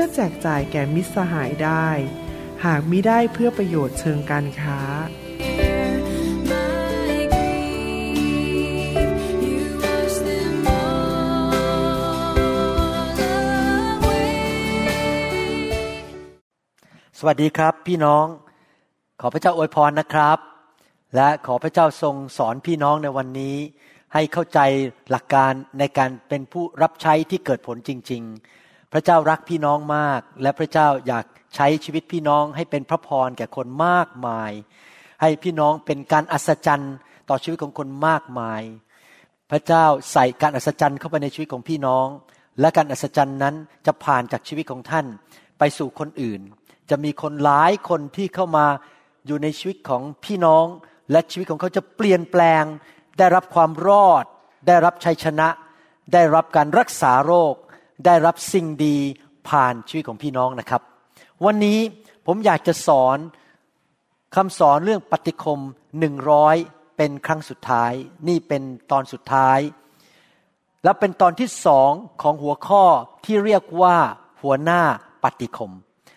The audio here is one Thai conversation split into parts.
พื่อแจกจ่ายแก่มิตรสหายได้ หากมิได้เพื่อประโยชน์เชิงการค้า สวัสดีครับ พี่น้อง ขอพระเจ้าอวยพรนะครับ และขอพระเจ้าทรงสอนพี่น้องในวันนี้ให้เข้าใจหลักการในการเป็นผู้รับใช้ที่เกิดผลจริง ๆ พระเจ้ารักพี่น้องมาก และพระเจ้าอยากใช้ชีวิตพี่น้องให้เป็นพระพรแก่คนมากมาย ให้พี่น้องเป็นการอัศจรรย์ต่อชีวิตของคนมากมาย พระเจ้าใส่การอัศจรรย์เข้าไปในชีวิตของพี่น้อง และการอัศจรรย์นั้นจะผ่านจากชีวิตของท่านไปสู่คนอื่น จะมีคนหลายคนที่เข้ามาอยู่ในชีวิตของพี่น้อง และชีวิตของเขาจะเปลี่ยนแปลง ได้รับความรอด ได้รับชัยชนะ ได้รับการรักษาโรค ได้รับสิ่งดีผ่านชีวิตของพี่น้องนะครับ วันนี้ผมอยากจะสอนคำสอนเรื่องปฏิคมหนึ่งร้อยเป็นครั้งสุดท้าย นี่เป็นตอนสุดท้าย และเป็นตอนที่สองของหัวข้อที่เรียกว่าหัวหน้าปฏิคม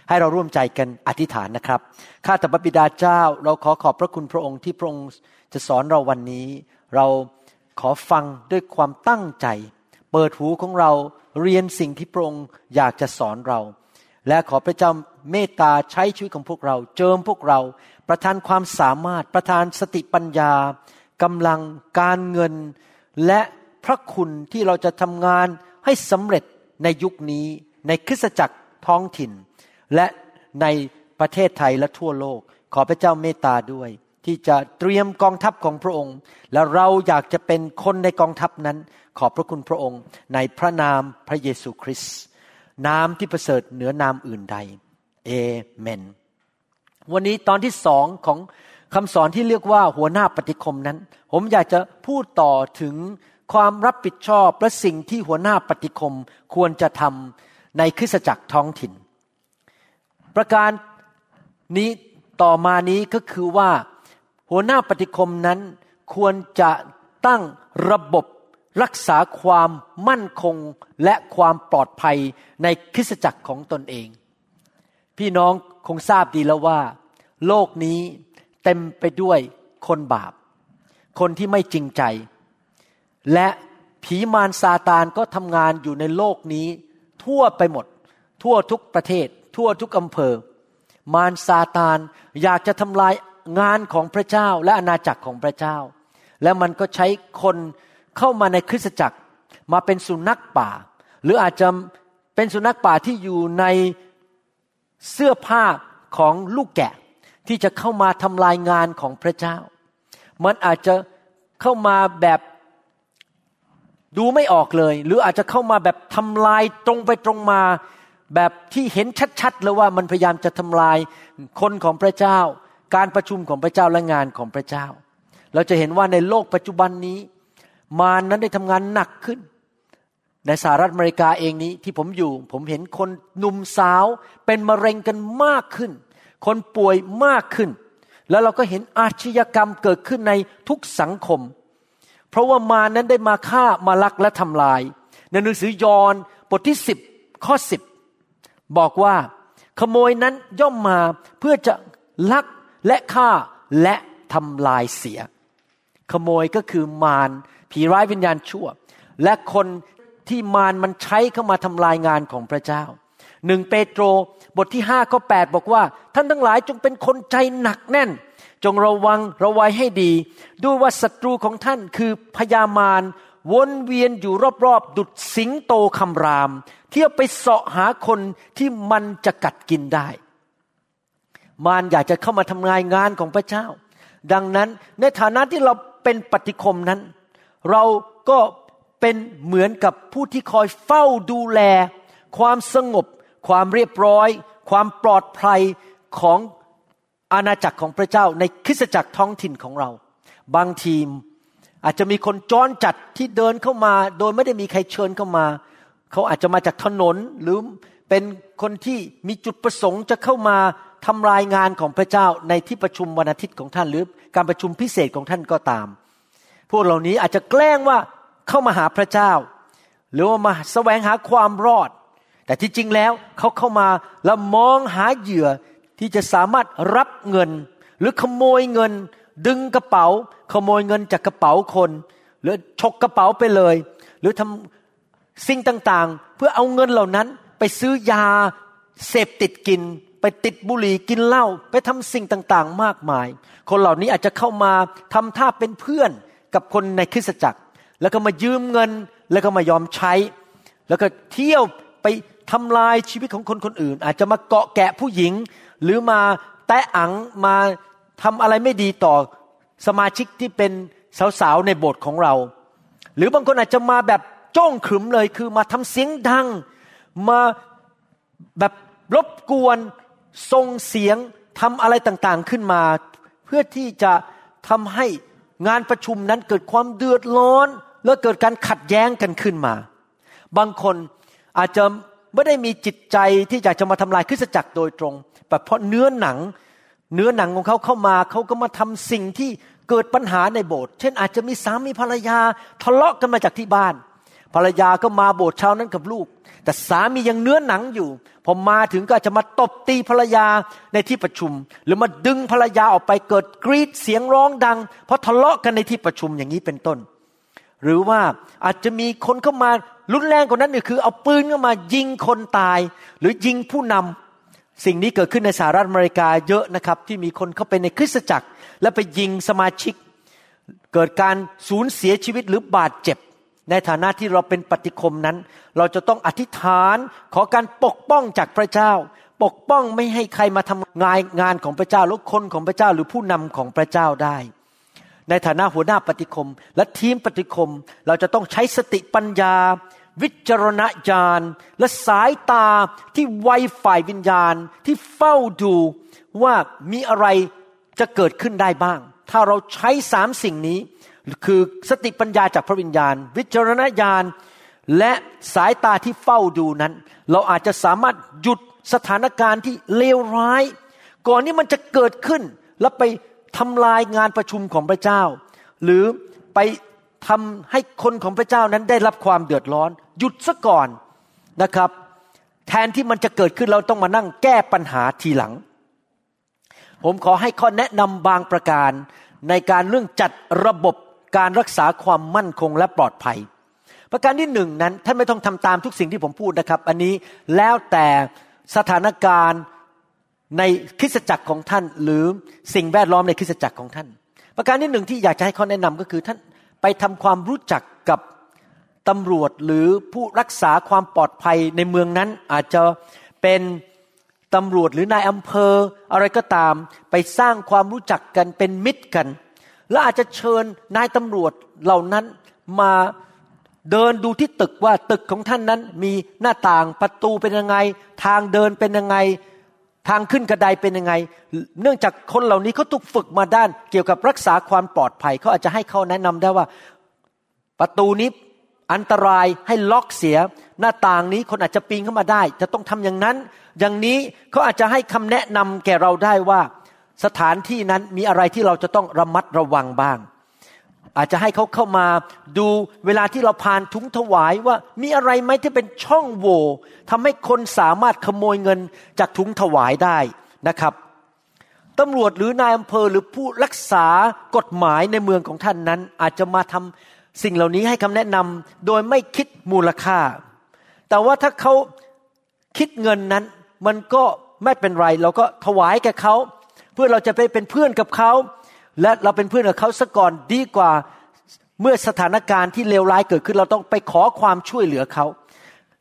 ให้เราร่วมใจกันอธิษฐานนะครับข้าแต่พระบิดาเจ้า เราขอขอบพระคุณพระองค์ที่พระองค์จะสอนเราวันนี้ เราขอฟังด้วยความตั้งใจ เปิดหูของเรา เรียนสิ่งที่พระองค์อยากจะสอนเรา และขอพระเจ้าเมตตาใช้ชีวิตของพวกเรา เจิมพวกเรา ประทานความสามารถ ประทานสติปัญญากำลังการเงิน และพระคุณที่เราจะทำงานให้สำเร็จในยุคนี้ ในคริสตจักรท้องถิ่น และในประเทศไทยและทั่วโลก ขอพระเจ้าเมตตาด้วย ที่จะเตรียมกองทัพของพระองค์ และเราอยากจะเป็นคนในกองทัพนั้น ขอบพระคุณพระองค์ ในพระนามพระเยซูคริสต์นามที่ประเสริฐเหนือนามอื่นใดเอเมน วันนี้ตอนที่สองของคำสอนที่เรียกว่าหัวหน้าปฏิคมนั้น ผมอยากจะพูดต่อถึงความรับผิดชอบและสิ่งที่หัวหน้าปฏิคมควรจะทำในคริสตจักรท้องถิ่น ประการนี้ต่อมานี้ก็คือว่า หัวหน้าปฏิคมนั้นควรจะตั้งระบบรักษาความมั่นคงและความปลอดภัยในคริสตจักรของตนเอง พี่น้องคงทราบดีแล้วว่า โลกนี้เต็มไปด้วยคนบาป คนที่ไม่จริงใจ และผีมารซาตานก็ทำงานอยู่ในโลกนี้ ทั่วไปหมด ทั่วทุกประเทศ ทั่วทุกอำเภอ มารซาตานอยากจะทำลาย งานของพระเจ้าและอาณาจักรของพระเจ้า และมันก็ใช้คนเข้ามาในคริสตจักรมาเป็นสุนัขป่า หรืออาจจะเป็นสุนัขป่าที่อยู่ในเสื้อผ้าของลูกแกะที่จะเข้ามาทำลายงานของพระเจ้า มันอาจจะเข้ามาแบบดูไม่ออกเลย หรืออาจจะเข้ามาแบบทำลายตรงไปตรงมา แบบที่เห็นชัดๆเลยว่ามันพยายามจะทำลายคนของพระเจ้า การประชุมของพระเจ้าและงานของพระเจ้า เราจะเห็นว่าในโลกปัจจุบันนี้ มารนั้นได้ทำงานหนักขึ้น ในสหรัฐอเมริกาเองนี้ที่ผมอยู่ ผมเห็นคนหนุ่มสาวเป็นมะเร็งกันมากขึ้น คนป่วยมากขึ้น แล้วเราก็เห็นอาชญากรรมเกิดขึ้นในทุกสังคม เพราะว่ามารนั้นได้มาฆ่ามาลักและทำลาย ในหนังสือยอห์นบทที่สิบข้อสิบบอกว่าขโมยนั้นย่อมมาเพื่อจะลัก และฆ่าและทำลายเสีย ขโมยก็คือมารผีร้ายวิญญาณชั่ว และคนที่มารมันใช้เข้ามาทำลายงานของพระเจ้าหนึ่งเปโตรบทที่ห้าข้อแปดบอกว่า ท่านทั้งหลายจงเป็นคนใจหนักแน่น จงระวังระวัยให้ดี ด้วยว่าศัตรูของท่านคือพยามารวนเวียนอยู่รอบๆ ดุดสิงโตคำราม เที่ยวไปเสาะหาคนที่มันจะกัดกินได้ มารอยากจะเข้ามาทำงานงานของพระเจ้า ดังนั้นในฐานะที่เราเป็นปฏิคมนั้น เราก็เป็นเหมือนกับผู้ที่คอยเฝ้าดูแล ความสงบ ความเรียบร้อย ความปลอดภัยของอาณาจักรของพระเจ้าในคริสตจักรท้องถิ่นของเรา บางทีมอาจจะมีคนจรจัดที่เดินเข้ามา โดยไม่ได้มีใครเชิญเข้ามา เขาอาจจะมาจากถนนหรือเป็นคนที่มีจุดประสงค์จะเข้ามา ทำลายงานของพระเจ้าในที่ประชุมวันอาทิตย์ของท่านหรือการประชุมพิเศษของท่านก็ตาม พวกเหล่านี้อาจจะแกล้งว่าเข้ามาหาพระเจ้า หรือว่ามาแสวงหาความรอด แต่ที่จริงแล้วเขาเข้ามาแล้วมองหาเหยื่อที่จะสามารถรับเงิน หรือขโมยเงิน ดึงกระเป๋า ขโมยเงินจากกระเป๋าคน หรือฉกกระเป๋าไปเลย หรือทำสิ่งต่างๆ เพื่อเอาเงินเหล่านั้นไปซื้อยาเสพติดกิน ไปติดบุหรี่กินเหล้าไปทำสิ่งต่างๆ มากมาย คนเหล่านี้อาจจะเข้ามาทำท่าเป็นเพื่อนกับคนในคริสตจักร แล้วก็มายืมเงิน แล้วก็มายอมใช้ แล้วก็เที่ยวไปทำลายชีวิตของคนคนอื่น อาจจะมาเกาะแกะผู้หญิง หรือมาแตะอังมาทำอะไรไม่ดีต่อสมาชิกที่เป็นสาวๆในโบสถ์ของเรา หรือบางคนอาจจะมาแบบจ้องขรึมเลยคือมาทำเสียงดัง มาแบบรบกวน ส่งเสียงทำอะไรต่างๆขึ้นมา เพื่อที่จะทำให้งานประชุมนั้นเกิดความเดือดร้อน และเกิดการขัดแย้งกันขึ้นมา บางคนอาจจะไม่ได้มีจิตใจที่อยากจะมาทำลายคริสตจักรโดยตรง แต่เพราะเนื้อหนังเนื้อหนังของเขาเข้ามาเขาก็มาทำสิ่งที่เกิดปัญหาในโบสถ์เช่นอาจจะมีสามีภรรยาทะเลาะกันมาจากที่บ้าน ภรรยาก็มาโบสถ์เช้านั้นกับลูก แต่สามียังเนื้อหนังอยู่ พอมาถึงก็อาจจะมาตบตีภรรยาในที่ประชุม หรือมาดึงภรรยาออกไปเกิดกรีดเสียงร้องดัง เพราะทะเลาะกันในที่ประชุมอย่างนี้เป็นต้น หรือว่าอาจจะมีคนเข้ามารุนแรงกว่านั้นคือ เอาปืนเข้ามายิงคนตาย หรือยิงผู้นำสิ่งนี้เกิดขึ้นในสหรัฐอเมริกาเยอะนะครับ ที่มีคนเข้าไปในคริสตจักร แล้วไปยิงสมาชิก เกิดการสูญเสียชีวิตหรือบาดเจ็บ ในฐานะที่เราเป็นปฏิคมนั้น เราจะต้องอธิษฐานขอการปกป้องจากพระเจ้า ปกป้องไม่ให้ใครมาทำงานงานของพระเจ้าหรือคนของพระเจ้าหรือผู้นำของพระเจ้าได้ ในฐานะหัวหน้าปฏิคม และทีมปฏิคม เราจะต้องใช้สติปัญญา วิจารณญาณ และสายตาที่ไวฝ่ายวิญญาณที่เฝ้าดูว่ามีอะไรจะเกิดขึ้นได้บ้าง ถ้าเราใช้สามสิ่งนี้ คือสติปัญญาจากพระวิญญาณ วิจารณญาณและสายตาที่เฝ้าดูนั้น เราอาจจะสามารถหยุดสถานการณ์ที่เลวร้าย ก่อนที่มันจะเกิดขึ้น แล้วไปทำลายงานประชุมของพระเจ้า หรือไปทำให้คนของพระเจ้านั้นได้รับความเดือดร้อน หยุดซะก่อนนะครับ แทนที่มันจะเกิดขึ้นเราต้องมานั่งแก้ปัญหาทีหลัง ผมขอให้ข้อแนะนำบางประการในการเรื่องจัดระบบ การรักษาความมั่นคงและปลอดภัย ประการที่หนึ่งนั้นท่านไม่ต้องทำตามทุกสิ่งที่ผมพูดนะครับ อันนี้แล้วแต่สถานการณ์ในคริสตจักรของท่าน หรือสิ่งแวดล้อมในคริสตจักรของท่าน ประการที่หนึ่งที่อยากจะให้ข้อแนะนำก็คือท่านไปทำความรู้จักกับตำรวจหรือผู้รักษาความปลอดภัยในเมืองนั้นอาจจะเป็นตำรวจหรือนายอำเภออะไรก็ตาม ไปสร้างความรู้จักกันเป็นมิตรกัน และอาจจะเชิญนายตำรวจเหล่านั้นมาเดินดูที่ตึกว่าตึกของท่านนั้นมีหน้าต่างประตูเป็นยังไง ทางเดินเป็นยังไง ทางขึ้นกระไดเป็นยังไง เนื่องจากคนเหล่านี้เขาถูกฝึกมาด้าน เกี่ยวกับรักษาความปลอดภัยเขาอาจจะให้เขาแนะนำได้ว่า ประตูนี้อันตรายให้ล็อกเสีย หน้าต่างนี้คนอาจจะปีนเข้ามาได้ จะต้องทำอย่างนั้น อย่างนี้เขาอาจจะให้คำแนะนำแก่เราได้ว่า สถานที่นั้นมีอะไรที่เราจะต้องระมัดระวังบ้าง อาจจะให้เขาเข้ามาดูเวลาที่เราผ่านถุงถวายว่ามีอะไรไหมที่เป็นช่องโหว่ทำให้คนสามารถขโมยเงินจากถุงถวายได้นะครับตำรวจหรือนายอำเภอหรือผู้รักษากฎหมายในเมืองของท่านนั้น อาจจะมาทำสิ่งเหล่านี้ให้คำแนะนำโดยไม่คิดมูลค่า แต่ว่าถ้าเขาคิดเงินนั้นมันก็ไม่เป็นไร เราก็ถวายแก่เขา เพื่อเราจะไปเป็นเพื่อนกับเขา และเราเป็นเพื่อนกับเขาซะก่อนดีกว่าเมื่อสถานการณ์ที่เลวร้ายเกิดขึ้นเราต้องไปขอความช่วยเหลือเขา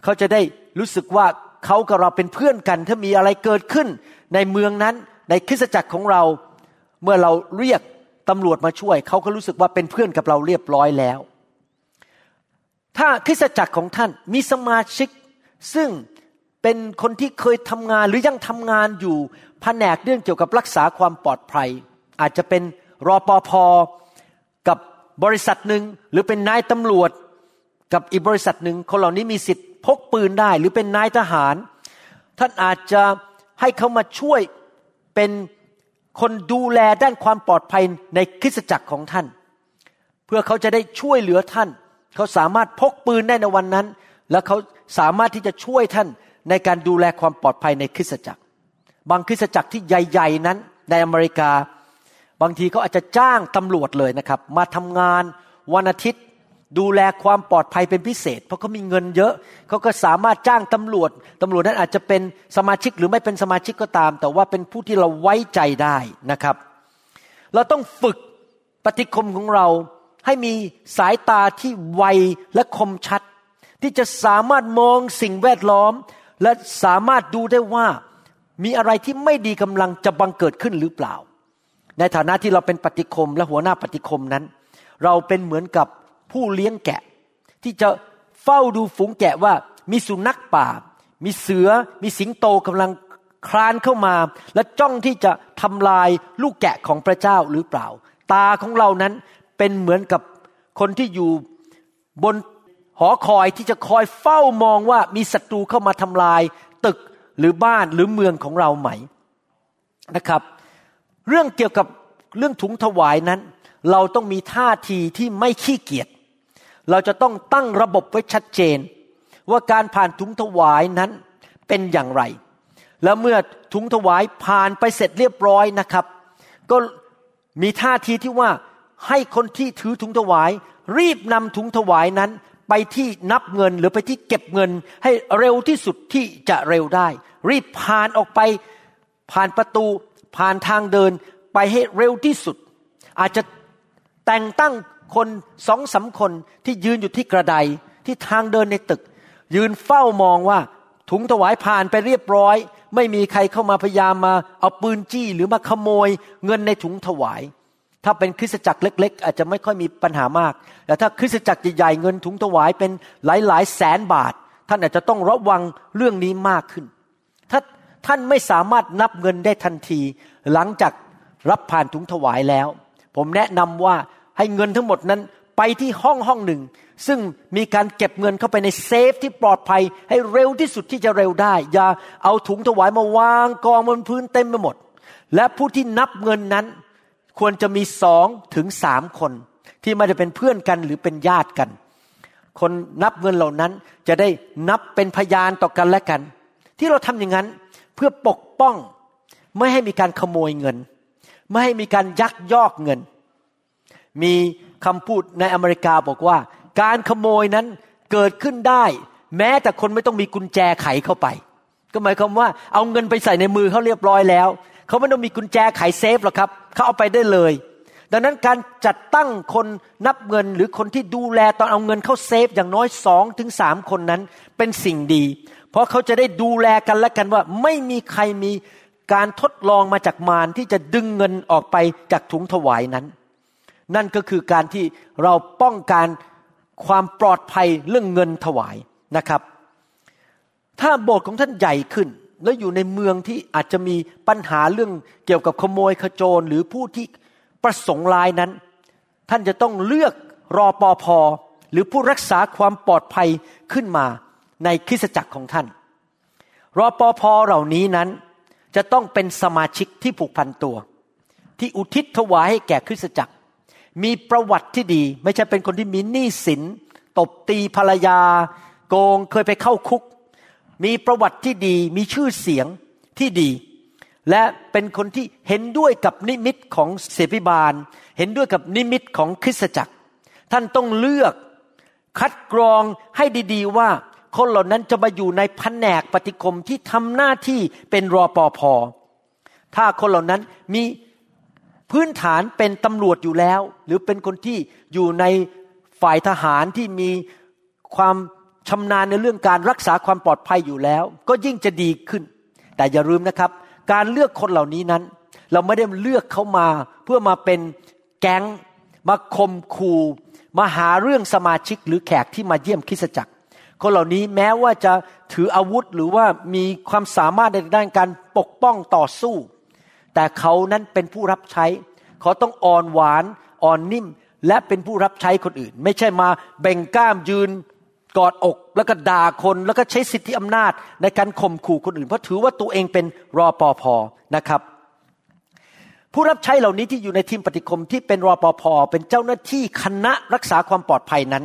เขาจะได้รู้สึกว่าเขากับเราเป็นเพื่อนกัน ถ้ามีอะไรเกิดขึ้นในเมืองนั้นในคริสตจักรของเราเมื่อเราเรียกตำรวจมาช่วย เขาก็รู้สึกว่าเป็นเพื่อนกับเราเรียบร้อยแล้ว ถ้าคริสตจักรของท่านมีสมาชิก ซึ่งเป็นคนที่เคยทำงานหรือยังทำงานอยู่ แผนกเรื่องเกี่ยวกับรักษาความปลอดภัย อาจจะเป็นรอปภกับบริษัทหนึ่งหรือเป็นนายตำรวจ กับอีกบริษัทหนึ่งคนเหล่านี้มีสิทธิ์พกปืนได้ หรือเป็นนายทหาร ท่านอาจจะให้เขามาช่วยเป็นคนดูแลด้านความปลอดภัยในคริสตจักรของท่าน เพื่อเขาจะได้ช่วยเหลือท่าน เขาสามารถพกปืนได้ในวันนั้น แล้วเขาสามารถที่จะช่วยท่านในการดูแลความปลอดภัยในคริสตจักร บางคริสตจักรที่ใหญ่ ๆ นั้นในอเมริกา บางทีเขาอาจจะจ้างตำรวจเลยนะครับ มาทำงานวันอาทิตย์ดูแลความปลอดภัยเป็นพิเศษ เพราะเขามีเงินเยอะเขาก็สามารถจ้างตำรวจตำรวจนั้นอาจจะเป็นสมาชิกหรือไม่เป็นสมาชิกก็ตาม แต่ว่าเป็นผู้ที่เราไว้ใจได้นะครับ เราต้องฝึกปฏิคมของเราให้มีสายตาที่ไวและคมชัด ที่จะสามารถมองสิ่งแวดล้อม และสามารถดูได้ว่า มีอะไรที่ไม่ดีกำลังจะบังเกิดขึ้นหรือเปล่า ในฐานะที่เราเป็นปฏิคมและหัวหน้าปฏิคมนั้น เราเป็นเหมือนกับผู้เลี้ยงแกะ ที่จะเฝ้าดูฝูงแกะว่ามีสุนัขป่า มีเสือ มีสิงโตกำลังคลานเข้ามา และจ้องที่จะทำลายลูกแกะของพระเจ้าหรือเปล่า ตาของเรานั้นเป็นเหมือนกับคนที่อยู่บนหอคอยที่จะคอยเฝ้ามองว่ามีศัตรูเข้ามาทำลาย ตึก หรือบ้านหรือเมืองของเราไหมนะครับ เรื่องเกี่ยวกับเรื่องถุงถวายนั้น เราต้องมีท่าทีที่ไม่ขี้เกียจเราจะต้องตั้งระบบไว้ชัดเจน ว่าการผ่านถุงถวายนั้นเป็นอย่างไร แล้วเมื่อถุงถวายผ่านไปเสร็จเรียบร้อยนะครับ ก็มีท่าทีที่ว่าให้คนที่ถือถุงถวาย รีบนำถุงถวายนั้น ไปที่นับเงินหรือไปที่เก็บเงินให้เร็วที่สุดที่จะเร็วได้ รีบผ่านออกไปผ่านประตูผ่านทางเดินไปให้เร็วที่สุด อาจจะแต่งตั้งคนสองสามคนที่ยืนอยู่ที่กระไดที่ทางเดินในตึก ยืนเฝ้ามองว่าถุงถวายผ่านไปเรียบร้อย ไม่มีใครเข้ามาพยายามมา เอาปืนจี้หรือมาขโมยเงินในถุงถวาย ถ้าเป็นคริสตจักรเล็ก ๆ อาจจะไม่ค่อยมีปัญหามาก แต่ถ้าคริสตจักรใหญ่ๆเงินถุงถวายเป็นหลายๆแสนบาท ท่านอาจจะต้องระวังเรื่องนี้มากขึ้น ถ้าท่านไม่สามารถนับเงินได้ทันที หลังจากรับผ่านถุงถวายแล้ว ผมแนะนำว่าให้เงินทั้งหมดนั้นไปที่ห้องห้องหนึ่ง ซึ่งมีการเก็บเงินเข้าไปในเซฟที่ปลอดภัยให้เร็วที่สุดที่จะเร็วได้ อย่าเอาถุงถวายมาวางกองบนพื้นเต็มไปหมด และผู้ที่นับเงินนั้น ควรจะมีสองถึงสามคน ที่ไม่ได้เป็นเพื่อนกันหรือเป็นญาติกัน คนนับเงินเหล่านั้นจะได้นับเป็นพยานต่อกันและกัน ที่เราทำอย่างนั้นเพื่อปกป้องไม่ให้มีการขโมยเงิน ไม่ให้มีการยักยอกเงิน มีคำพูดในอเมริกาบอกว่า การขโมยนั้นเกิดขึ้นได้ แม้แต่คนไม่ต้องมีกุญแจไขเข้าไป ก็หมายความว่าเอาเงินไปใส่ในมือเขาเรียบร้อยแล้ว เขาไม่ต้องมีกุญแจไขเซฟหรอกครับ เขาเอาไปได้เลย ดังนั้นการจัดตั้งคนนับเงินหรือคนที่ดูแลตอนเอาเงินเข้าเซฟอย่างน้อยสองถึงสามคนนั้นเป็นสิ่งดี เพราะเขาจะได้ดูแลกันและกันว่าไม่มีใครมีการทดลองมาจากมารที่จะดึงเงินออกไปจากถุงถวายนั้น นั่นก็คือการที่เราป้องกันความปลอดภัยเรื่องเงินถวายนะครับ ถ้าโบสถ์ของท่านใหญ่ขึ้น แล้วอยู่ในเมืองที่อาจจะมีปัญหาเรื่องเกี่ยวกับขโมยขโจรหรือผู้ที่ประสงค์ร้ายนั้น ท่านจะต้องเลือกรอปอพอหรือผู้รักษาความปลอดภัยขึ้นมาในคริสตจักรของท่าน รอปอพอเหล่านี้นั้นจะต้องเป็นสมาชิกที่ผูกพันตัว ที่อุทิศถวายให้แก่คริสตจักร มีประวัติที่ดี ไม่ใช่เป็นคนที่มีหนี้สิน ตบตีภรรยา โกงเคยไปเข้าคุก มีประวัติที่ดี มีชื่อเสียงที่ดี และเป็นคนที่เห็นด้วยกับนิมิตของเสพิบาล เห็นด้วยกับนิมิตของคริสตจักร ท่านต้องเลือกคัดกรองให้ดีๆว่าคนเหล่านั้นจะมาอยู่ในแผนกปฏิคมที่ทำหน้าที่เป็นรอปอพอถ้าคนเหล่านั้นมีพื้นฐานเป็นตำรวจอยู่แล้ว หรือเป็นคนที่อยู่ในฝ่ายทหารที่มีความ ชำนาญในเรื่องการรักษาความปลอดภัยอยู่แล้ว ก็ยิ่งจะดีขึ้น แต่อย่าลืมนะครับ การเลือกคนเหล่านี้นั้น เราไม่ได้เลือกเขามา เพื่อมาเป็นแก๊งมาคมคูมาหาเรื่องสมาชิกหรือแขกที่มาเยี่ยมคริสจักร คนเหล่านี้แม้ว่าจะถืออาวุธหรือว่ามีความสามารถในด้านการปกป้องต่อสู้ แต่เขานั้นเป็นผู้รับใช้ เขาต้องอ่อนหวานอ่อนนิ่มและเป็นผู้รับใช้คนอื่น ไม่ใช่มาเบ่งกล้ามยืน กอดอกแล้วก็ด่าคนแล้วก็ใช้สิทธิอำนาจในการข่มขู่คนอื่น เพราะถือว่าตัวเองเป็นรอปภนะครับ ผู้รับใช้เหล่านี้ที่อยู่ในทีมปฏิคมที่เป็นรอปภเป็นเจ้าหน้าที่คณะรักษาความปลอดภัยนั้น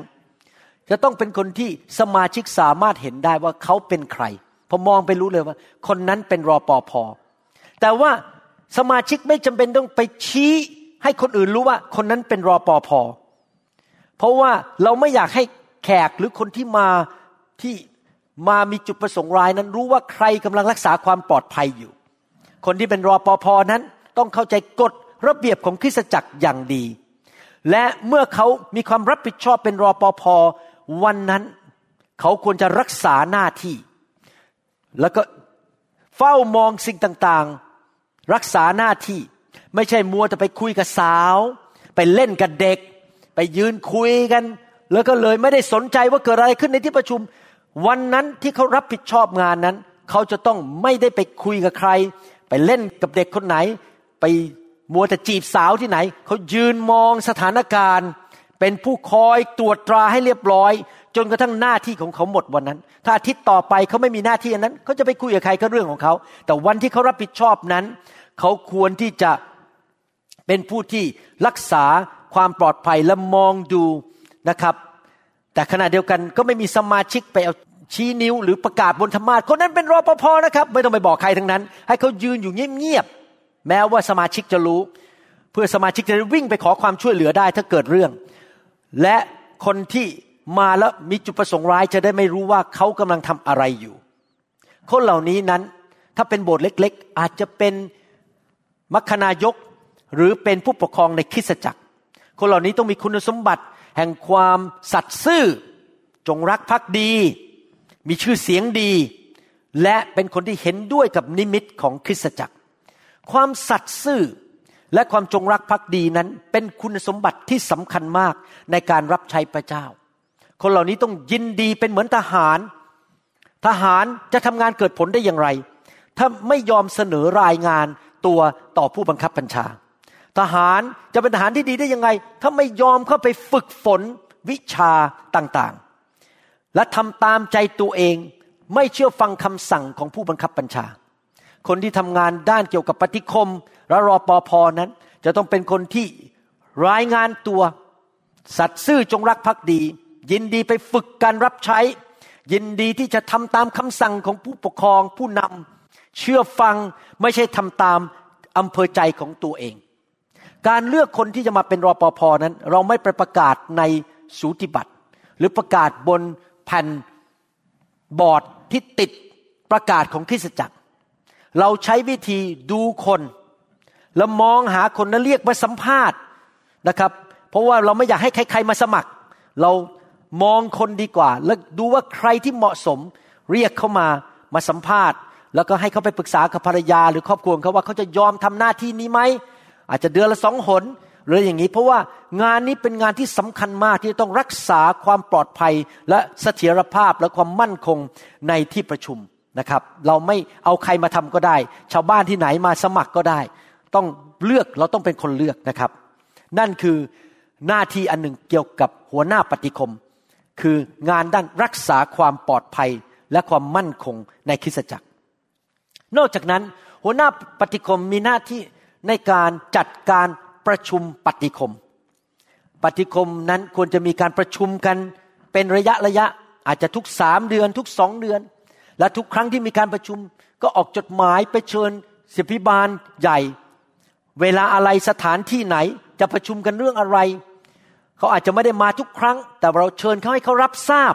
จะต้องเป็นคนที่สมาชิกสามารถเห็นได้ว่าเขาเป็นใครพอมองไปรู้เลยว่า คนนั้นเป็นรอปภแต่ว่าสมาชิกไม่จำเป็นต้องไปชี้ให้คนอื่นรู้ว่า คนนั้นเป็นรอปภเพราะว่าเราไม่อยากให้ แขกหรือคนที่มาที่มามีจุดประสงค์ร้ายนั้นรู้ว่าใครกำลังรักษาความปลอดภัยอยู่ คนที่เป็นรอปภนั้นต้องเข้าใจกฎระเบียบของคริสตจักรอย่างดี และเมื่อเขามีความรับผิดชอบเป็นรอปภวันนั้น เขาควรจะรักษาหน้าที่ แล้วก็เฝ้ามองสิ่งต่างๆ รักษาหน้าที่ ไม่ใช่มัวแต่ไปคุยกับสาว ไปเล่นกับเด็ก ไปยืนคุยกัน แล้วก็เลยไม่ได้สนใจว่าเกิดอะไรขึ้นในที่ประชุม วันนั้นที่เขารับผิดชอบงานนั้น เขาจะต้องไม่ได้ไปคุยกับใคร ไปเล่นกับเด็กคนไหน ไปมัวแต่จีบสาวที่ไหน เขายืนมองสถานการณ์ เป็นผู้คอยตรวจตราให้เรียบร้อย จนกระทั่งหน้าที่ของเขาหมดวันนั้น ถ้าอาทิตย์ต่อไปเขาไม่มีหน้าที่อันนั้น เขาจะไปคุยกับใครก็เรื่องของเขา แต่วันที่เขารับผิดชอบนั้น เขาควรที่จะเป็นผู้ที่รักษาความปลอดภัยและมองดู นะครับ แต่ขณะเดียวกันก็ไม่มีสมาชิกไปเอาชี้นิ้วหรือประกาศบนธรรมาสคนนั้นเป็นรอปภนะครับ ไม่ต้องไปบอกใครทั้งนั้น ให้เขายืนอยู่เงียบๆแม้ว่าสมาชิกจะรู้ เพื่อสมาชิกจะได้วิ่งไปขอความช่วยเหลือได้ถ้าเกิดเรื่อง และคนที่มาแล้วมีจุดประสงค์ร้ายจะได้ไม่รู้ว่าเขากำลังทำอะไรอยู่ คนเหล่านี้นั้นถ้าเป็นโบสถ์เล็ก ๆ อาจจะเป็นมัคคณายกหรือเป็นผู้ปกครองในคริสตจักร คนเหล่านี้ต้องมีคุณสมบัติ แห่งความสัตย์ซื่อ จงรักภักดี มีชื่อเสียงดี และเป็นคนที่เห็นด้วยกับนิมิตของคริสตจักร ความสัตย์ซื่อและความจงรักภักดีนั้น เป็นคุณสมบัติที่สำคัญมากในการรับใช้พระเจ้า คนเหล่านี้ต้องยินดีเป็นเหมือนทหาร ทหารจะทำงานเกิดผลได้อย่างไร ถ้าไม่ยอมเสนอรายงานตัวต่อผู้บังคับบัญชา ทหารจะเป็นทหารที่ดีได้ยังไง ถ้าไม่ยอมเข้าไปฝึกฝนวิชาต่างๆ และทำตามใจตัวเอง ไม่เชื่อฟังคำสั่งของผู้บังคับบัญชา คนที่ทำงานด้านเกี่ยวกับปฏิคมและรอปอพอนั้น จะต้องเป็นคนที่รายงานตัว สัตย์ซื่อจงรักภักดี ยินดีไปฝึกการรับใช้ ยินดีที่จะทำตามคำสั่งของผู้ปกครองผู้นำเชื่อฟังไม่ใช่ทำตามอำเภอใจของตัวเอง การเลือกคนที่จะมาเป็นรอปภนั้น เราไม่ไปประกาศในสูติบัตรหรือประกาศบนแผ่นบอร์ดที่ติดประกาศของคริสตจักร เราใช้วิธีดูคน แล้วมองหาคนแล้วเรียกมาสัมภาษณ์นะครับ เพราะว่าเราไม่อยากให้ใครๆมาสมัคร เรามองคนดีกว่า แล้วดูว่าใครที่เหมาะสม เรียกเขามามาสัมภาษณ์ แล้วก็ให้เขาไปปรึกษากับภรรยา หรือครอบครัวเขาว่าเขาจะยอมทำหน้าที่นี้ไหม อาจจะเดือนละสองหนหรืออย่างนี้ เพราะว่างานนี้เป็นงานที่สำคัญมากที่ต้องรักษาความปลอดภัยและเสถียรภาพและความมั่นคงในที่ประชุมนะครับ เราไม่เอาใครมาทำก็ได้ ชาวบ้านที่ไหนมาสมัครก็ได้ ต้องเลือกเราต้องเป็นคนเลือกนะครับ นั่นคือหน้าที่อันหนึ่งเกี่ยวกับหัวหน้าปฏิคม คืองานด้านรักษาความปลอดภัยและความมั่นคงในคริสตจักร นอกจากนั้น หัวหน้าปฏิคมมีหน้าที่ ในการจัดการประชุมปฏิคม ปฏิคมนั้นควรจะมีการประชุมกันเป็นระยะระยะอาจจะทุกสามเดือนทุกสองเดือน และทุกครั้งที่มีการประชุม ก็ออกจดหมายไปเชิญศิพิบาลใหญ่ เวลาอะไรสถานที่ไหนจะประชุมกันเรื่องอะไร เขาอาจจะไม่ได้มาทุกครั้ง แต่เราเชิญเขาให้เขารับทราบ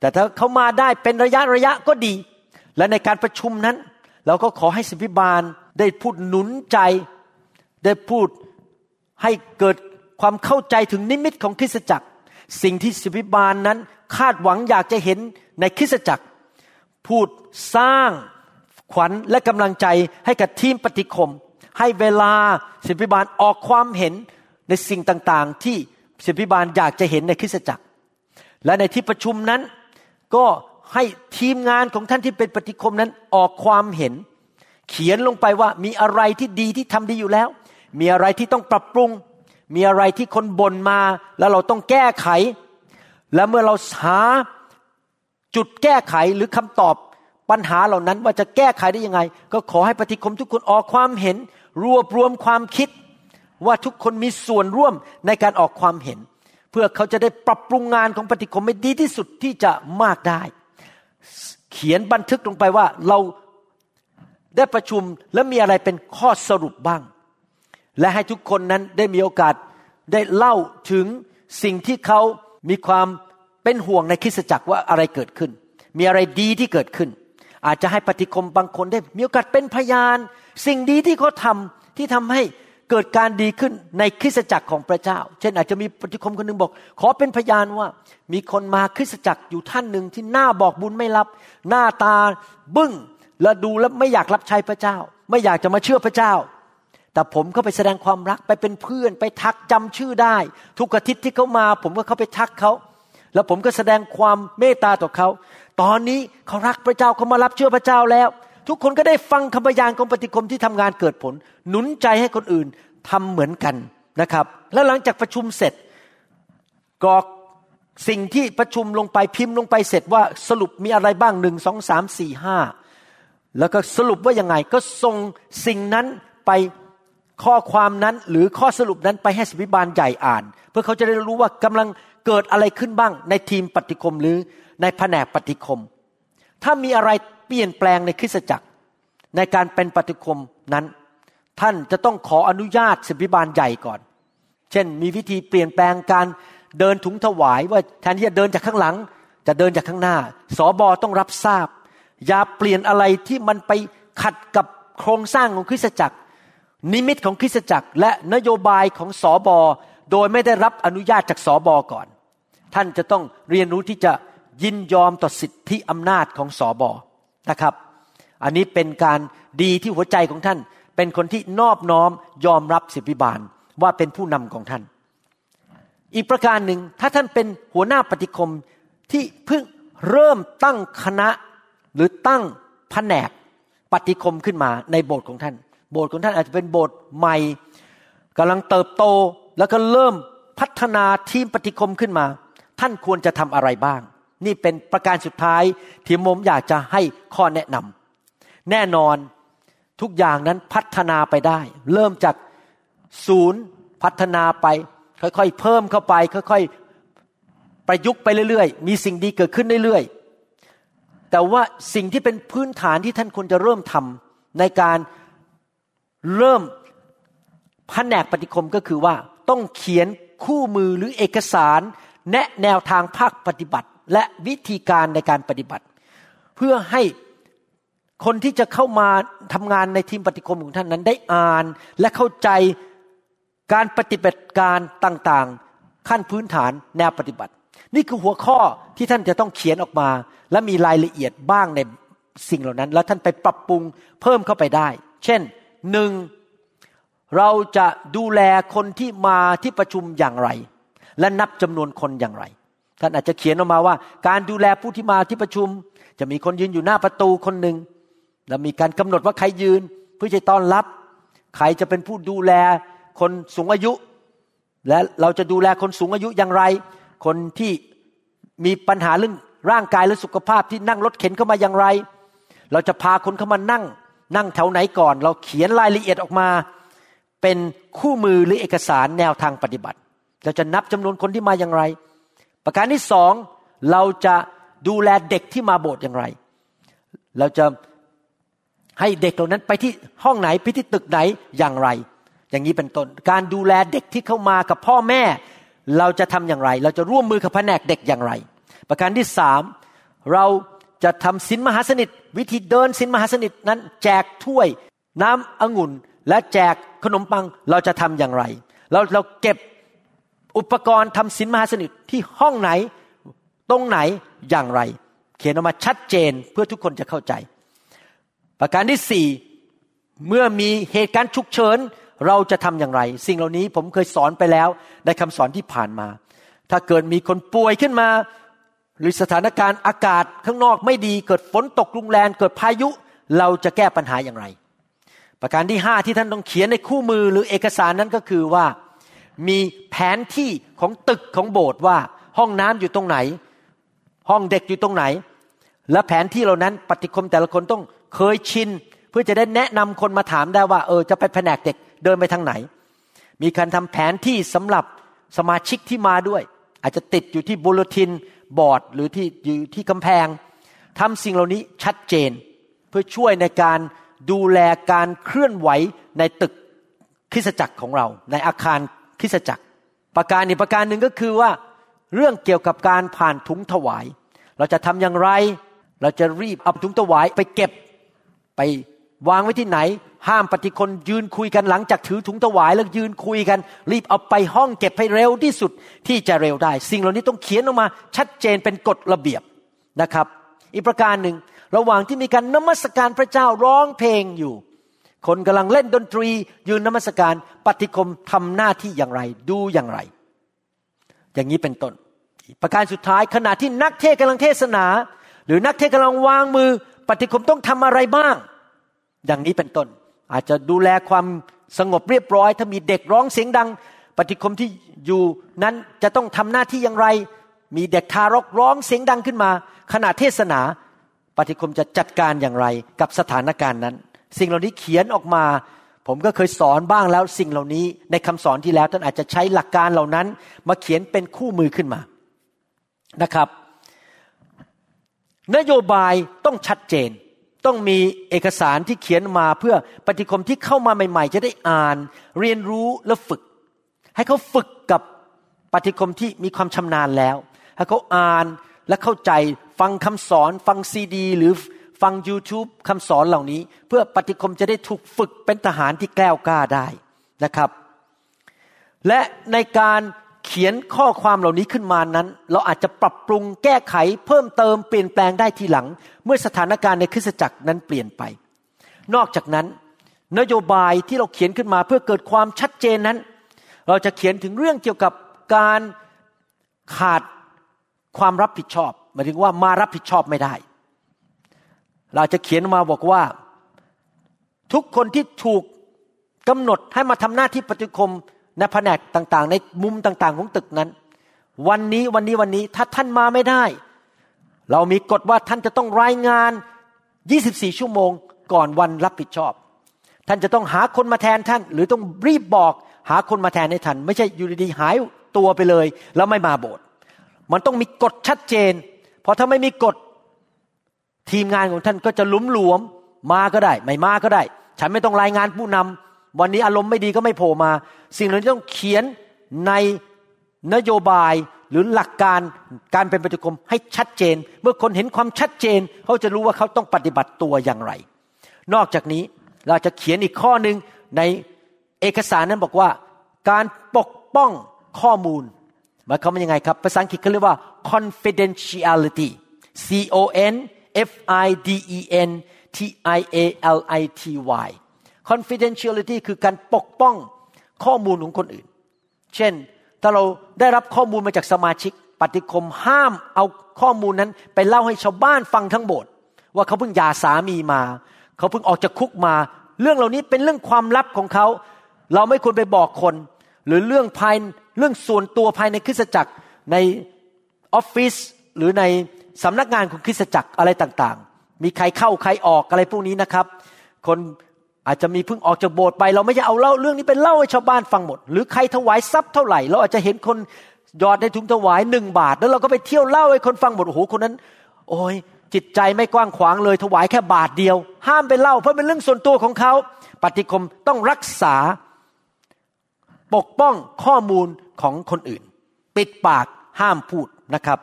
แต่ถ้าเขามาได้เป็นระยะระยะก็ดี และในการประชุมนั้น เราก็ขอให้สิพิบาล ได้พูดหนุนใจ ได้พูดให้เกิดความเข้าใจถึงนิมิตของคริสตจักร สิ่งที่สิพิบาลนั้นคาดหวังอยากจะเห็นในคริสตจักร พูดสร้างขวัญและกำลังใจให้กับทีมปฏิคม ให้เวลาศิพิบาลออกความเห็นในสิ่งต่างๆ ที่ศิพิบาลอยากจะเห็นในคริสตจักร และในที่ประชุมนั้นก็ให้ทีมงานของท่านที่เป็นปฏิคมนั้นออกความเห็น เขียนลงไปว่ามีอะไรที่ดีที่ทำดีอยู่แล้ว มีอะไรที่ต้องปรับปรุง มีอะไรที่คนบ่นมา แล้วเราต้องแก้ไข และเมื่อเราหาจุดแก้ไขหรือคำตอบปัญหาเหล่านั้นว่าจะแก้ไขได้ยังไง ก็ขอให้ปฏิคมทุกคนออกความเห็น รวบรวมความคิด ว่าทุกคนมีส่วนร่วมในการออกความเห็น เพื่อเขาจะได้ปรับปรุงงานของปฏิคมให้ดีที่สุดที่จะมากได้ เขียนบันทึกลงไปว่าเรา ได้ประชุมและมีอะไรเป็นข้อสรุปบ้าง และให้ทุกคนนั้นได้มีโอกาสได้เล่าถึงสิ่งที่เขามีความเป็นห่วงในคริสตจักรว่าอะไรเกิดขึ้น มีอะไรดีที่เกิดขึ้น อาจจะให้ปฏิคมบางคนได้มีโอกาสเป็นพยาน สิ่งดีที่เขาทำที่ทำให้เกิดการดีขึ้นในคริสตจักรของพระเจ้า เช่นอาจจะมีปฏิคมคนหนึ่งบอก ขอเป็นพยานว่า มีคนมาคริสตจักรอยู่ท่านหนึ่งที่หน้าบอกบุญไม่รับ หน้าตาบึ้ง และดูแล้วไม่อยากรับใช้พระเจ้า ไม่อยากจะมาเชื่อพระเจ้า แต่ผมก็ไปแสดงความรักไปเป็นเพื่อน ไปทักจำชื่อได้ ทุกอาทิตย์ที่เขามา ผมก็เข้าไปทักเขาแล้วผมก็แสดงความเมตตาต่อเขาตอนนี้เขารักพระเจ้าเขามารับเชื่อพระเจ้าแล้ว ทุกคนก็ได้ฟังคำพยานของปฏิคมที่ทำงานเกิดผล หนุนใจให้คนอื่นทำเหมือนกันนะครับ แล้วหลังจากประชุมเสร็จกรอกสิ่งที่ประชุมลงไปพิมพ์ลงไปเสร็จว่าสรุปมีอะไรบ้างหนึ่งสองสามสี่ห้า แล้วก็สรุปว่ายังไงก็ส่งสิ่งนั้นไปข้อความนั้นหรือข้อสรุปนั้นไปให้สพิบาลใหญ่อ่าน เพื่อเขาจะได้รู้ว่ากำลังเกิดอะไรขึ้นบ้าง ในทีมปฏิคมหรือในแผนกปฏิคม ถ้ามีอะไรเปลี่ยนแปลงในคริสตจักร ในการเป็นปฏิคมนั้น ท่านจะต้องขออนุญาตสพิบาลใหญ่ก่อน เช่น มีวิธีเปลี่ยนแปลงการเดินถุงถวายว่าแทนที่จะเดินจากข้างหลัง จะเดินจากข้างหน้าสอบอต้องรับทราบ อย่าเปลี่ยนอะไรที่มันไปขัดกับโครงสร้างของคริสตจักร นิมิตของคริสตจักร และนโยบายของสอบอโดยไม่ได้รับอนุญาตจากสอบอก่อน ท่านจะต้องเรียนรู้ที่จะยินยอมต่อสิทธิอำนาจของสอบอนะครับ อันนี้เป็นการดีที่หัวใจของท่าน เป็นคนที่นอบน้อมยอมรับสิทธิบาลว่าเป็นผู้นำของท่าน อีกประการหนึ่งถ้าท่านเป็นหัวหน้าปฏิคมที่เพิ่งเริ่มตั้งคณะ หรือตั้งแผนกปฏิคมขึ้นมาในโบสถ์ของท่าน โบสถ์ของท่านอาจจะเป็นโบสถ์ใหม่กำลังเติบโตแล้วก็เริ่มพัฒนาทีมปฏิคมขึ้นมา ท่านควรจะทำอะไรบ้าง นี่เป็นประการสุดท้ายที่ผมอยากจะให้ข้อแนะนำแน่นอนทุกอย่างนั้นพัฒนาไปได้ เริ่มจากศูนย์พัฒนาไป ค่อยๆ เพิ่มเข้าไป ค่อยๆ ประยุกต์ไปเรื่อยๆ มีสิ่งดีเกิดขึ้นเรื่อยๆ แต่ว่าสิ่งที่เป็นพื้นฐานที่ท่านควรจะเริ่มทำในการเริ่มแผนกปฏิคมก็คือว่าต้องเขียนคู่มือหรือเอกสาร แนะแนวทางภาคปฏิบัติ และวิธีการในการปฏิบัติ เพื่อให้คนที่จะเข้ามาทำงานในทีมปฏิคมของท่านนั้นได้อ่านและเข้าใจการปฏิบัติการต่างๆ ขั้นพื้นฐานแนวปฏิบัติ นี่คือหัวข้อที่ท่านจะต้องเขียนออกมา และมีรายละเอียดบ้างในสิ่งเหล่านั้น แล้วท่านไปปรับปรุงเพิ่มเข้าไปได้ เช่นหนึ่งเราจะดูแลคนที่มาที่ประชุมอย่างไร และนับจำนวนคนอย่างไร ท่านอาจจะเขียนออกมาว่า การดูแลผู้ที่มาที่ประชุม จะมีคนยืนอยู่หน้าประตูคนหนึ่งแล้วมีการกำหนดว่าใครยืนเพื่อจะต้อนรับ ใครจะเป็นผู้ดูแลคนสูงอายุ และเราจะดูแลคนสูงอายุอย่างไร คนที่มีปัญหาเรื่องร่างกายและสุขภาพที่นั่งรถเข็นเข้ามาอย่างไร เราจะพาคนเข้ามานั่ง นั่งแถวไหนก่อน เราเขียนรายละเอียดออกมา เป็นคู่มือหรือเอกสารแนวทางปฏิบัติ เราจะนับจำนวนคนที่มาอย่างไร ประการที่สองเราจะดูแลเด็กที่มาโบสถ์อย่างไร เราจะให้เด็กเหล่านั้นไปที่ห้องไหนไปที่ตึกไหนอย่างไร อย่างนี้เป็นต้น การดูแลเด็กที่เข้ามากับพ่อแม่ เราจะทำอย่างไร เราจะร่วมมือกับแผนกเด็กอย่างไร ประการที่สามเราจะทำสินมหาสนิท วิธีเดินสินมหาสนิทนั้น แจกถ้วยน้ำองุ่น และแจกขนมปังเราจะทำอย่างไร เราเราเก็บอุปกรณ์ทำสินมหาสนิทที่ห้องไหนตรงไหนอย่างไร เขียนออกมาชัดเจนเพื่อทุกคนจะเข้าใจ ประการที่สี่เมื่อมีเหตุการณ์ฉุกเฉิน เราจะทำอย่างไร สิ่งเหล่านี้ผมเคยสอนไปแล้วในคำสอนที่ผ่านมา ถ้าเกิดมีคนป่วยขึ้นมา หรือสถานการณ์อากาศข้างนอกไม่ดีเกิดฝนตกรุนแรงเกิดพายุ เราจะแก้ปัญหาอย่างไร ประการที่ห้าที่ท่านต้องเขียนในคู่มือหรือเอกสารนั้นก็คือว่า มีแผนที่ของตึกของโบสถ์ว่าห้องน้ำอยู่ตรงไหน ห้องเด็กอยู่ตรงไหน และแผนที่เหล่านั้นปฏิคมแต่ละคนต้องเคยชินเพื่อจะได้แนะนำคนมาถามได้ว่า เออจะไปแผนกเด็ก เดินไปทางไหน มีการทำแผนที่สำหรับสมาชิกที่มาด้วย อาจจะติดอยู่ที่บูลตินบอร์ดหรือที่อยู่ที่กำแพงทำสิ่งเหล่านี้ชัดเจน เพื่อช่วยในการดูแลการเคลื่อนไหวในตึกคริสจักรของเรา ในอาคารคริสจักร ประการอีกประการหนึ่งก็คือว่าเรื่องเกี่ยวกับการผ่านถุงถวาย เราจะทำอย่างไร เราจะรีบเอาถุงถวายไปเก็บไป วางไว้ที่ไหน ห้ามปฏิคนยืนคุยกันหลังจากถือถุงถวายแล้วยืนคุยกัน รีบเอาไปห้องเก็บให้เร็วที่สุดที่จะเร็วได้ สิ่งเหล่านี้ต้องเขียนออกมาชัดเจนเป็นกฎระเบียบนะครับ อีกประการหนึ่งระหว่างที่มีการนมัสการพระเจ้าร้องเพลงอยู่ คนกำลังเล่นดนตรียืนนมัสการปฏิคมทำหน้าที่อย่างไร ดูอย่างไร อย่างนี้เป็นต้น ประการสุดท้ายขณะที่นักเทศน์กำลังเทศนา หรือนักเทศน์กำลังวางมือ ปฏิคมต้องทำอะไรบ้าง อย่างนี้เป็นต้น อาจจะดูแลความสงบเรียบร้อย ถ้ามีเด็กร้องเสียงดัง ปฏิคมที่อยู่นั้นจะต้องทำหน้าที่อย่างไร มีเด็กทารกร้องเสียงดังขึ้นมา ขณะเทศนา ปฏิคมจะจัดการอย่างไรกับสถานการณ์นั้น สิ่งเหล่านี้เขียนออกมา ผมก็เคยสอนบ้างแล้ว สิ่งเหล่านี้ในคำสอนที่แล้วท่านอาจจะใช้หลักการเหล่านั้น มาเขียนเป็นคู่มือขึ้นมานะครับ นโยบายต้องชัดเจน ต้องมีเอกสารที่เขียนมาเพื่อปฏิคมที่เข้ามาใหม่ ๆ จะได้อ่าน เรียนรู้และฝึก ให้เขาฝึกกับปฏิคมที่มีความชำนาญแล้ว ให้เขาอ่านและเข้าใจฟังคำสอน ฟังซีดี หรือฟัง YouTube คำสอนเหล่านี้ เพื่อปฏิคมจะได้ถูกฝึกเป็นทหารที่แกล้วกล้าได้นะครับ และในการ เขียนข้อความเหล่านี้ขึ้นมานั้น เราอาจจะปรับปรุงแก้ไขเพิ่มเติมเปลี่ยนแปลงได้ทีหลัง เมื่อสถานการณ์ในคริสตจักรนั้นเปลี่ยนไป นอกจากนั้น นโยบายที่เราเขียนขึ้นมาเพื่อเกิดความชัดเจนนั้น เราจะเขียนถึงเรื่องเกี่ยวกับการขาดความรับผิดชอบหมายถึงว่ามารับผิดชอบไม่ได้ เราจะเขียนมาบอกว่า ทุกคนที่ถูกกำหนดให้มาทำหน้าที่ปฏิคม ในแผนกต่างๆ ในมุมต่างๆ ของตึกนั้น วันนี้วันนี้วันนี้ถ้าท่านมาไม่ได้ เรามีกฎว่าท่านจะต้องรายงาน 24 ชั่วโมง ก่อนวันรับผิดชอบ ท่านจะต้องหาคนมาแทนท่าน หรือต้องรีบบอก หาคนมาแทนให้ท่าน ไม่ใช่อยู่ดีๆหายตัวไปเลย แล้วไม่มาโบสถ์มันต้องมีกฎชัดเจน เพราะถ้าไม่มีกฎทีมงานของท่านก็จะลุมหลวมมาก็ได้ ไม่มาก็ได้ ฉันไม่ต้องรายงานผู้นำ วันนี้อารมณ์ไม่ดีก็ไม่โผล่มา สิ่งเหล่านี้ต้องเขียนในนโยบายหรือหลักการการเป็นปฏิคมให้ชัดเจน เมื่อคนเห็นความชัดเจน เขาจะรู้ว่าเขาต้องปฏิบัติตัวอย่างไร นอกจากนี้เราจะเขียนอีกข้อหนึ่งในเอกสารนั้นบอกว่า การปกป้องข้อมูลหมายความว่ายังไงครับ ภาษาอังกฤษเขาเรียกว่า confidentiality C O N F I D E N T I A L I T Y confidentiality คือการปกป้องข้อมูลของคนอื่น เช่น ถ้าเราได้รับข้อมูลมาจากสมาชิก ปฏิคมห้ามเอาข้อมูลนั้นไปเล่าให้ชาวบ้านฟังทั้งโบสถ์ว่าเขาเพิ่งหย่าสามีมา เขาเพิ่งออกจากคุกมา เรื่องเหล่านี้เป็นเรื่องความลับของเขา เราไม่ควรไปบอกคน หรือเรื่องภายเรื่องส่วนตัวภายในคริสตจักรในออฟฟิศหรือในสำนักงานของคริสตจักรอะไรต่างๆ มีใครเข้าใครออกอะไรพวกนี้นะครับ คน อาจจะมีเพิ่งออกจากโบสถ์ไป เราไม่จะเอาเล่าเรื่องนี้เป็นเล่าให้ชาวบ้านฟังหมด หรือใครถวายทรัพย์เท่าไหร่ เราอาจจะเห็นคนยอดในถุงถวายหนึ่งบาท แล้วเราก็ไปเที่ยวเล่าให้คนฟังหมดโอ้โหคนนั้น โอ้ยจิตใจไม่กว้างขวางเลยถวายแค่บาทเดียว ห้ามไปเล่า เพราะเป็นเรื่องส่วนตัวของเขา ปฏิคมต้องรักษา ปกป้องข้อมูลของคนอื่น ปิดปากห้ามพูดนะครับ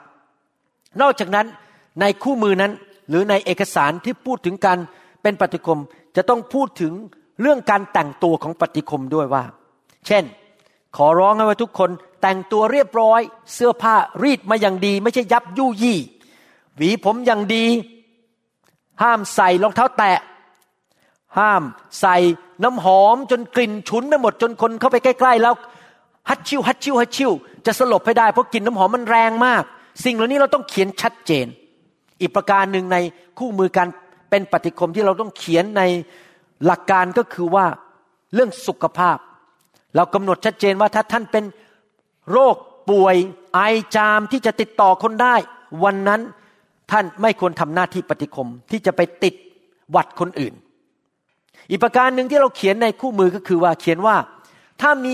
นอกจากนั้นในคู่มือนั้นหรือในเอกสารที่พูดถึงการ เป็นปฏิคมจะต้องพูดถึงเรื่องการแต่งตัวของปฏิคมด้วยว่า เช่น ขอร้องให้ว่าทุกคนแต่งตัวเรียบร้อย เสื้อผ้ารีดมาอย่างดี ไม่ใช่ยับยุยี่ หวีผมอย่างดี ห้ามใส่รองเท้าแตะ ห้ามใส่น้ำหอมจนกลิ่นฉุนไปหมดจนคนเข้าไปใกล้ๆแล้วฮัดชิวฮัดชิวฮัดชิวจะสลบให้ได้เพราะกลิ่นน้ำหอมมันแรงมาก สิ่งเหล่านี้เราต้องเขียนชัดเจน อีกประการหนึ่งในคู่มือการ เป็นปฏิคมที่เราต้องเขียนในหลักการก็คือว่าเรื่องสุขภาพ เรากำหนดชัดเจนว่าถ้าท่านเป็นโรคป่วยไอจามที่จะติดต่อคนได้ วันนั้นท่านไม่ควรทำหน้าที่ปฏิคมที่จะไปติดหวัดคนอื่น อีกประการหนึ่งที่เราเขียนในคู่มือก็คือว่าเขียนว่าถ้ามี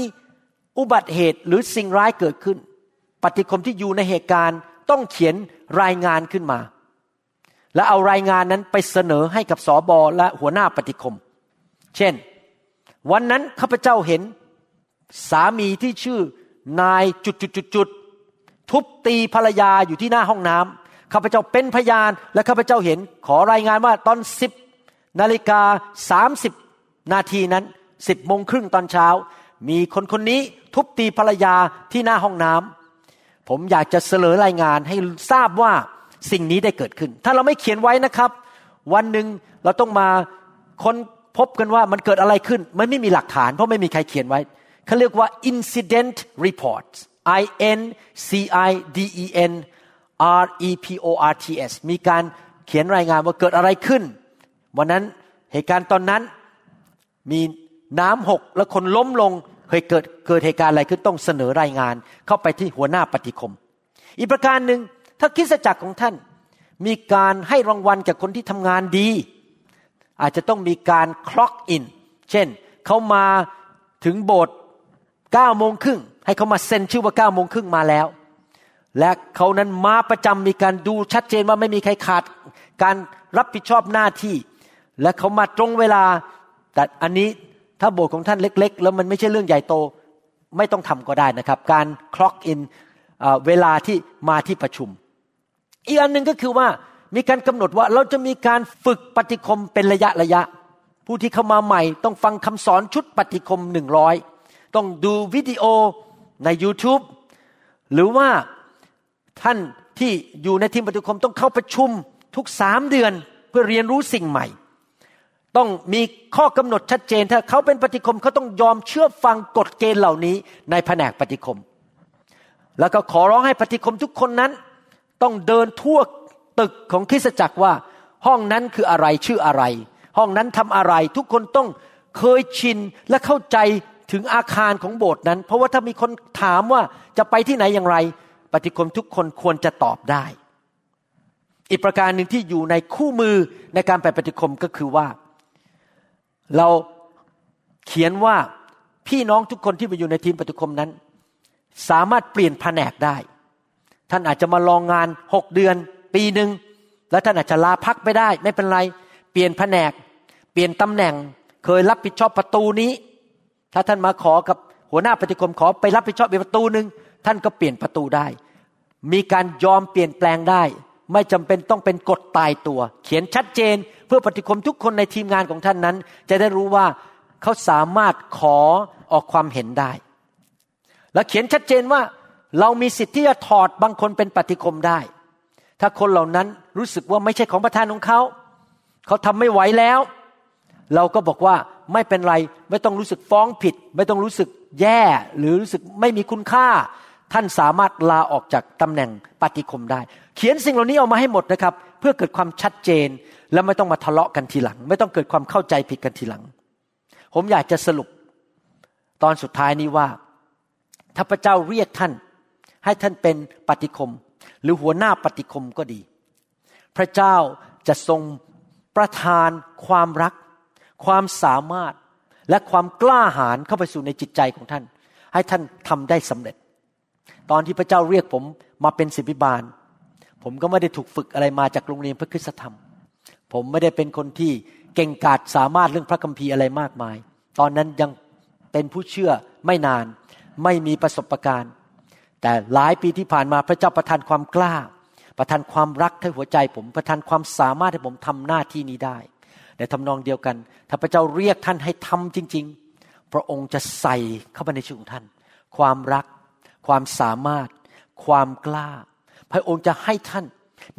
อุบัติเหตุหรือสิ่งร้ายเกิดขึ้น ปฏิคมที่อยู่ในเหตุการณ์ต้องเขียนรายงานขึ้นมา และเอารายงานนั้นไปเสนอให้กับสอบอและหัวหน้าปฏิคม เช่น วันนั้นข้าพเจ้าเห็น สามีที่ชื่อนายจุดจุดจุดจุดทุบตีภรรยาอยู่ที่หน้าห้องน้ำข้าพเจ้าเป็นพยาน และข้าพเจ้าเห็นขอรายงานว่าตอนสิบนาฬิกาสามสิบนาทีนั้นสิบโมงครึ่งตอนเช้า มีคนคนนี้ทุบตีภรรยาที่หน้าห้องน้ำผมอยากจะเสนอรายงานให้ทราบว่า สิ่งนี้ได้เกิดขึ้น ถ้าเราไม่เขียนไว้นะครับ วันหนึ่งเราต้องมาค้นพบกันว่ามันเกิดอะไรขึ้น มันไม่มีหลักฐานเพราะไม่มีใครเขียนไว้เขาเรียกว่า incident report I N C I D E N R E P O R T S มีการเขียนรายงานว่าเกิดอะไรขึ้น วันนั้นเหตุการณ์ตอนนั้นมีน้ำหกแล้วคนล้มลงเคยเกิดเกิดเหตุการณ์อะไรขึ้นต้องเสนอรายงานเข้าไปที่หัวหน้าปฏิคม อีกประการหนึ่ง ถ้าคริสตจักรของท่าน มีการให้รางวัลกับคนที่ทำงานดี อาจจะต้องมีการคล็อกอินเช่นเขามาถึงโบสถ์9โมงครึ่งให้เขามาเซ็นชื่อว่า9โมงครึ่งมาแล้ว และเขานั้นมาประจำมีการดูชัดเจนว่าไม่มีใครขาด การรับผิดชอบหน้าที่ และเขามาตรงเวลา แต่อันนี้ถ้าโบสถ์ของท่านเล็ก ๆ แล้วมันไม่ใช่เรื่องใหญ่โตไม่ต้องทำก็ได้นะครับ การคล็อกอินเวลาที่มาที่ประชุม อีกอันหนึ่งก็คือว่ามีการกำหนดว่าเราจะมีการฝึกปฏิคมเป็นระยะระยะ ผู้ที่เข้ามาใหม่ต้องฟังคำสอนชุดปฏิคมหนึ่งร้อยต้องดูวิดีโอใน YouTube หรือว่าท่านที่อยู่ในทีมปฏิคมต้องเข้าประชุมทุกสามเดือนเพื่อเรียนรู้สิ่งใหม่ ต้องมีข้อกำหนดชัดเจน ถ้าเขาเป็นปฏิคมเขาต้องยอมเชื่อฟังกฎเกณฑ์เหล่านี้ในแผนกปฏิคม แล้วก็ขอร้องให้ปฏิคมทุกคนนั้น ต้องเดินทั่วตึกของคริสตจักรว่า ห้องนั้นคืออะไรชื่ออะไร ห้องนั้นทำอะไร ทุกคนต้องเคยชินและเข้าใจถึงอาคารของโบสถ์นั้น เพราะว่าถ้ามีคนถามว่าจะไปที่ไหนอย่างไร ปฏิคมทุกคนควรจะตอบได้ อีกประการหนึ่งที่อยู่ในคู่มือในการไปปฏิคมก็คือว่า เราเขียนว่าพี่น้องทุกคนที่มาอยู่ในทีมปฏิคมนั้น สามารถเปลี่ยนแผนกได้ ท่านอาจจะมาลองงานหกเดือน ปีหนึ่งแล้วท่านอาจจะลาพักไปได้ ไม่เป็นไร เปลี่ยนแผนก เปลี่ยนตำแหน่ง เคยรับผิดชอบประตูนี้ ถ้าท่านมาขอกับหัวหน้าปฏิคมขอไปรับผิดชอบอีกประตูหนึ่งท่านก็เปลี่ยนประตูได้ มีการยอมเปลี่ยนแปลงได้ ไม่จำเป็นต้องเป็นกฎตายตัว เขียนชัดเจนเพื่อปฏิคมทุกคนในทีมงานของท่านนั้น จะได้รู้ว่าเขาสามารถขอออกความเห็นได้ แล้วเขียนชัดเจนว่า เรามีสิทธิ์ที่จะถอดบางคนเป็นปฏิคมได้ ถ้าคนเหล่านั้นรู้สึกว่าไม่ใช่ของประธานของเขา เขาทำไม่ไหวแล้ว เราก็บอกว่าไม่เป็นไร ไม่ต้องรู้สึกฟ้องผิด ไม่ต้องรู้สึกแย่ หรือรู้สึกไม่มีคุณค่า ท่านสามารถลาออกจากตำแหน่งปฏิคมได้ เขียนสิ่งเหล่านี้ออกมาให้หมดนะครับ เพื่อเกิดความชัดเจน และไม่ต้องมาทะเลาะกันทีหลัง ไม่ต้องเกิดความเข้าใจผิดกันทีหลัง ผมอยากจะสรุป ตอนสุดท้ายนี้ว่าถ้าพระเจ้าเรียกท่าน ให้ท่านเป็นปฏิคม หรือหัวหน้าปฏิคมก็ดี พระเจ้าจะทรงประทานความรัก ความสามารถและความกล้าหาญเข้าไปสู่ในจิตใจของท่าน ให้ท่านทำได้สำเร็จ ตอนที่พระเจ้าเรียกผมมาเป็นศิบิบาล ผมก็ไม่ได้ถูกฝึกอะไรมาจากโรงเรียนพระคุณธรรม ผมไม่ได้เป็นคนที่เก่งกาจสามารถเรื่องพระคัมภีร์อะไรมากมาย ตอนนั้นยังเป็นผู้เชื่อไม่นาน ไม่มีประสบการณ์ แต่หลายปีที่ผ่านมาพระเจ้าประทานความกล้า ประทานความรักให้หัวใจ ผมประทานความสามารถให้ผมทำหน้าที่นี้ได้ในทำนองเดียวกัน ถ้าพระเจ้าเรียกท่านให้ทำจริง ๆ พระองค์จะใส่เข้าไปในชีวิตของท่าน ความรัก ความสามารถ ความกล้า พระองค์จะให้ท่าน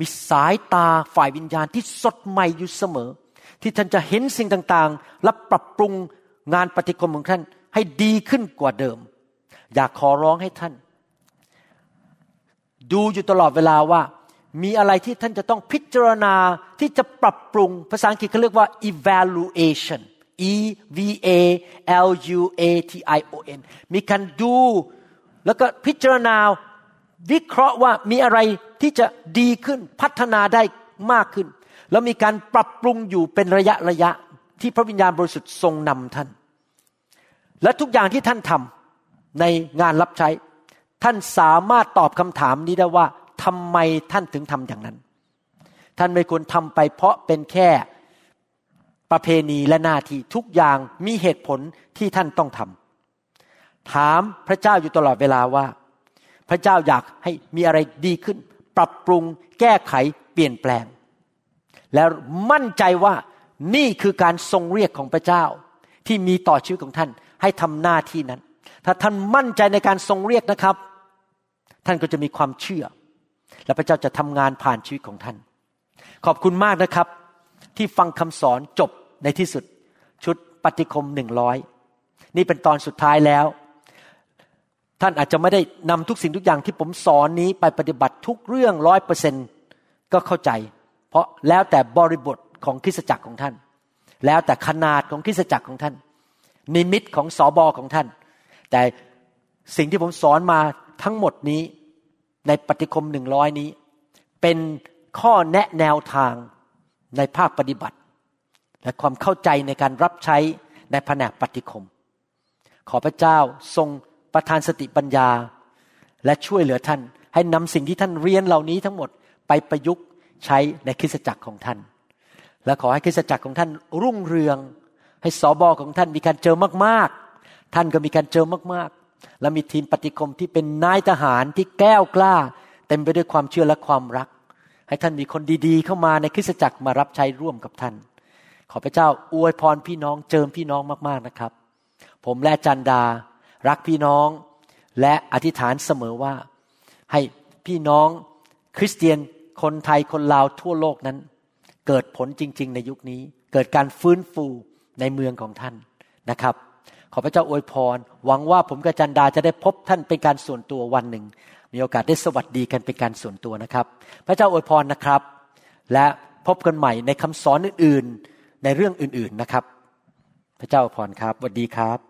มีสายตาฝ่ายวิญญาณที่สดใหม่อยู่เสมอ ที่ท่านจะเห็นสิ่งต่างๆ และปรับปรุงงานปฏิคมของท่านให้ดีขึ้นกว่าเดิม อยากขอร้องให้ท่าน ดูอยู่ตลอดเวลาว่า มีอะไรที่ท่านจะต้องพิจารณาที่จะปรับปรุงภาษาอังกฤษเขาเรียกว่า evaluation e v a l u a t i o n มีการดู แล้วก็พิจารณาวิเคราะห์ว่ามีอะไรที่จะดีขึ้นพัฒนาได้มากขึ้น แล้วมีการปรับปรุงอยู่เป็นระยะระยะที่พระวิญญาณบริสุทธิ์ทรงนำท่าน และทุกอย่างที่ท่านทำในงานรับใช้ ท่านสามารถตอบคำถามนี้ได้ว่าทำไมท่านถึงทำอย่างนั้น ท่านไม่ควรทำไปเพราะเป็นแค่ประเพณีและหน้าที่ทุกอย่างมีเหตุผลที่ท่านต้องทำถามพระเจ้าอยู่ตลอดเวลาว่า พระเจ้าอยากให้มีอะไรดีขึ้น ปรับปรุงแก้ไขเปลี่ยนแปลง แล้วมั่นใจว่านี่คือการทรงเรียกของพระเจ้า ที่มีต่อชีวิตของท่านให้ทำหน้าที่นั้น ถ้าท่านมั่นใจในการทรงเรียกนะครับ ท่านก็จะมีความเชื่อ และพระเจ้าจะทำงานผ่านชีวิตของท่าน ขอบคุณมากนะครับ ที่ฟังคำสอนจบในที่สุด ชุดปฏิคมหนึ่งร้อยนี่เป็นตอนสุดท้ายแล้ว ท่านอาจจะไม่ได้นำทุกสิ่งทุกอย่างที่ผมสอนนี้ไปปฏิบัติทุกเรื่องร้อยเปอร์เซ็นก็เข้าใจ เพราะแล้วแต่บริบทของคริสตจักรของท่าน แล้วแต่ขนาดของคริสตจักรของท่าน นิมิตของสอบอของท่าน แต่สิ่งที่ผมสอนมา ทั้งหมดนี้ในปฏิคมหนึ่งร้อยนี้ เป็นข้อแนะแนวทางในภาคปฏิบัติ และความเข้าใจในการรับใช้ในแผนกปฏิคม ขอพระเจ้าทรงประทานสติปัญญา และช่วยเหลือท่านให้นำสิ่งที่ท่านเรียนเหล่านี้ทั้งหมดไปประยุกต์ใช้ในคริสตจักรของท่าน และขอให้คริสตจักรของท่านรุ่งเรือง ให้สอบอของท่านมีการเจอมากๆ ท่านก็มีการเจอมากๆ และมีทีมปฏิคมที่เป็นนายทหารที่แก้วกล้า เต็มไปด้วยความเชื่อและความรัก ให้ท่านมีคนดีๆ เข้ามาในคริสตจักรมารับใช้ร่วมกับท่าน ขอพระเจ้าอวยพรพี่น้องเจิมพี่น้องมากๆนะครับ ผมและจันดา รักพี่น้อง และอธิษฐานเสมอว่า ให้พี่น้องคริสเตียนคนไทยคนลาวทั่วโลกนั้น เกิดผลจริง ๆ ในยุคนี้ เกิดการฟื้นฟูในเมืองของท่านนะครับ ขอพระเจ้าอวยพร หวังว่าผมกับจันดาจะได้พบท่านเป็นการส่วนตัววันหนึ่ง มีโอกาสได้สวัสดีกันเป็นการส่วนตัวนะครับ พระเจ้าอวยพรนะครับ และพบกันใหม่ในคำสอนอื่นๆ ในเรื่องอื่นๆนะครับ พระเจ้าอวยพรครับสวัสดีครับ